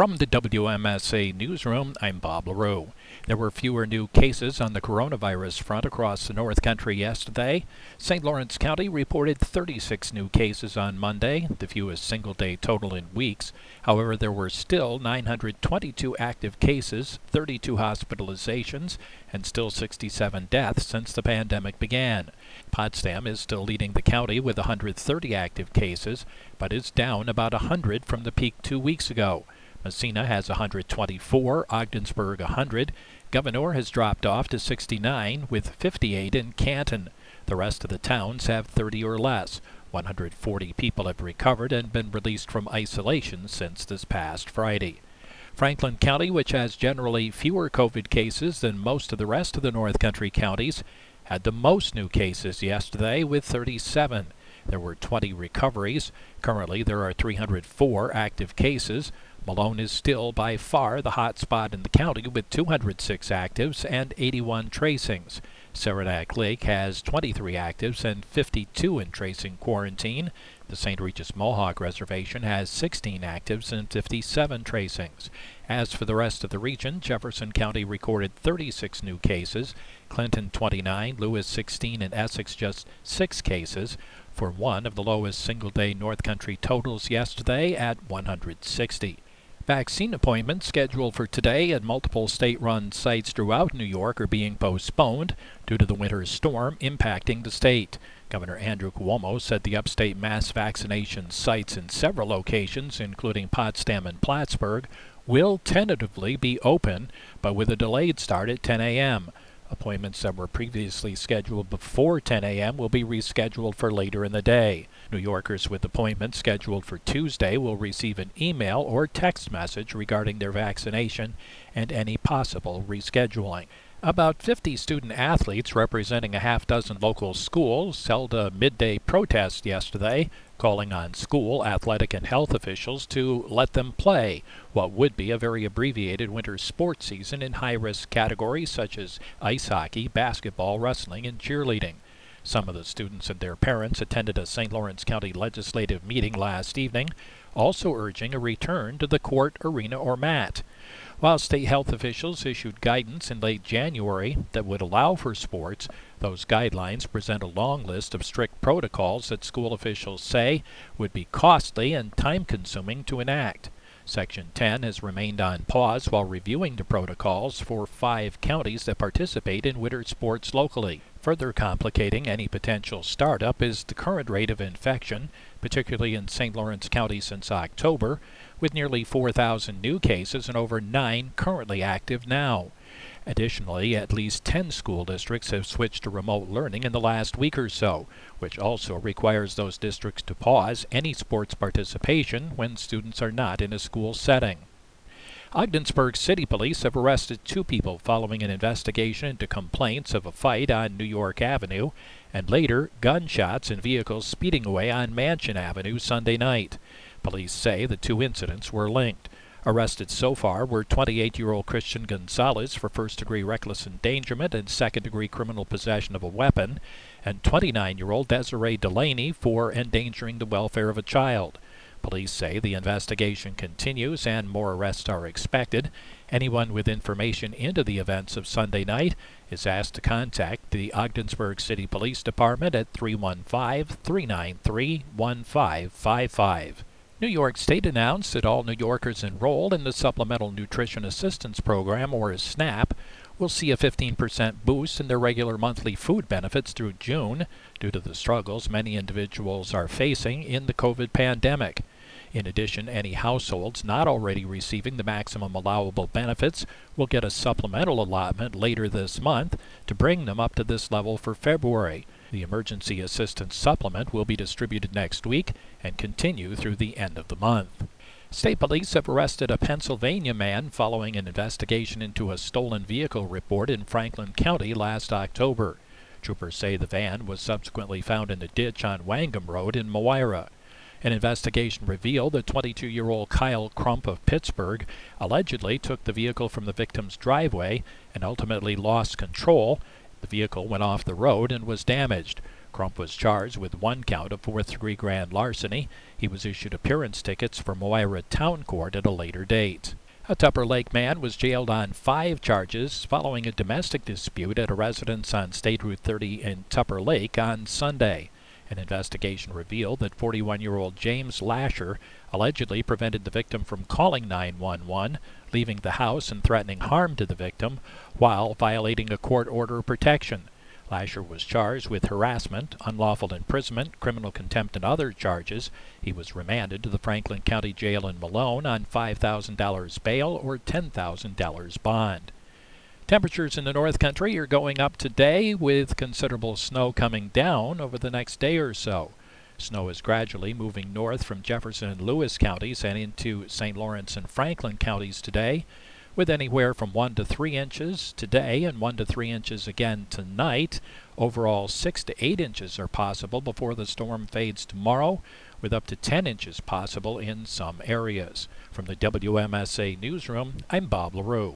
From the WMSA Newsroom, I'm Bob LaRue. There were fewer new cases on the coronavirus front across the North Country yesterday. St. Lawrence County reported 36 new cases on Monday, the fewest single day total in weeks. However, there were still 922 active cases, 32 hospitalizations, and still 67 deaths since the pandemic began. Potsdam is still leading the county with 130 active cases, but is down about 100 from the peak two weeks ago. Massena has 124, Ogdensburg 100. Gouverneur has dropped off to 69 with 58 in Canton. The rest of the towns have 30 or less. 140 people have recovered and been released from isolation since this past Friday. Franklin County, which has generally fewer COVID cases than most of the rest of the North Country counties, had the most new cases yesterday with 37. There were 20 recoveries. Currently, there are 304 active cases. Malone is still by far the hot spot in the county with 206 actives and 81 tracings. Saranac Lake has 23 actives and 52 in tracing quarantine. The St. Regis Mohawk Reservation has 16 actives and 57 tracings. As for the rest of the region, Jefferson County recorded 36 new cases, Clinton 29, Lewis 16, and Essex just 6 cases, for one of the lowest single day North Country totals yesterday at 160. Vaccine appointments scheduled for today at multiple state run sites throughout New York are being postponed due to the winter storm impacting the state. Governor Andrew Cuomo said the upstate mass vaccination sites in several locations, including Potsdam and Plattsburgh, will tentatively be open, but with a delayed start at 10 a.m. Appointments that were previously scheduled before 10 a.m. will be rescheduled for later in the day. New Yorkers with appointments scheduled for Tuesday will receive an email or text message regarding their vaccination and any possible rescheduling. About 50 student athletes representing a half dozen local schools held a midday protest yesterday, calling on school, athletic, and health officials to let them play what would be a very abbreviated winter sports season in high risk categories such as ice hockey, basketball, wrestling, and cheerleading. Some of the students and their parents attended a St. Lawrence County legislative meeting last evening, also urging a return to the court, arena, or mat. While state health officials issued guidance in late January that would allow for sports, those guidelines present a long list of strict protocols that school officials say would be costly and time consuming to enact. Section 10 has remained on pause while reviewing the protocols for five counties that participate in winter sports locally. Further complicating any potential startup is the current rate of infection, particularly in St. Lawrence County since October, with nearly 4,000 new cases and over 9 currently active now. Additionally, at least 10 school districts have switched to remote learning in the last week or so, which also requires those districts to pause any sports participation when students are not in a school setting. Ogdensburg City Police have arrested two people following an investigation into complaints of a fight on New York Avenue and later gunshots and vehicles speeding away on Mansion Avenue Sunday night. Police say the two incidents were linked. Arrested so far were 28 year old Christian Gonzalez for first degree reckless endangerment and second degree criminal possession of a weapon, and 29 year old Desiree Delaney for endangering the welfare of a child. Police say the investigation continues and more arrests are expected. Anyone with information into the events of Sunday night is asked to contact the Ogdensburg City Police Department at 315 393 1555. New York State announced that all New Yorkers enrolled in the Supplemental Nutrition Assistance Program, or SNAP, will see a 15% boost in their regular monthly food benefits through June due to the struggles many individuals are facing in the COVID pandemic. In addition, any households not already receiving the maximum allowable benefits will get a supplemental allotment later this month to bring them up to this level for February. The Emergency Assistance Supplement will be distributed next week and continue through the end of the month. State police have arrested a Pennsylvania man following an investigation into a stolen vehicle report in Franklin County last October. Troopers say the van was subsequently found in a ditch on Wangham Road in Moira. An investigation revealed that 22 year old Kyle Crump of Pittsburgh allegedly took the vehicle from the victim's driveway and ultimately lost control. The vehicle went off the road and was damaged. Crump was charged with one count of fourth degree grand larceny. He was issued appearance tickets for Moira Town Court at a later date. A Tupper Lake man was jailed on five charges following a domestic dispute at a residence on State Route 30 in Tupper Lake on Sunday. An investigation revealed that 41 year old James Lasher allegedly prevented the victim from calling 911, leaving the house and threatening harm to the victim while violating a court order of protection. Lasher was charged with harassment, unlawful imprisonment, criminal contempt, and other charges. He was remanded to the Franklin County Jail in Malone on $5,000 bail or $10,000 bond. Temperatures in the North Country are going up today with considerable snow coming down over the next day or so. Snow is gradually moving north from Jefferson and Lewis counties and into St. Lawrence and Franklin counties today, with anywhere from 1 to 3 inches today and 1 to 3 inches again tonight. Overall, 6 to 8 inches are possible before the storm fades tomorrow, with up to 10 inches possible in some areas. From the WMSA Newsroom, I'm Bob LaRue.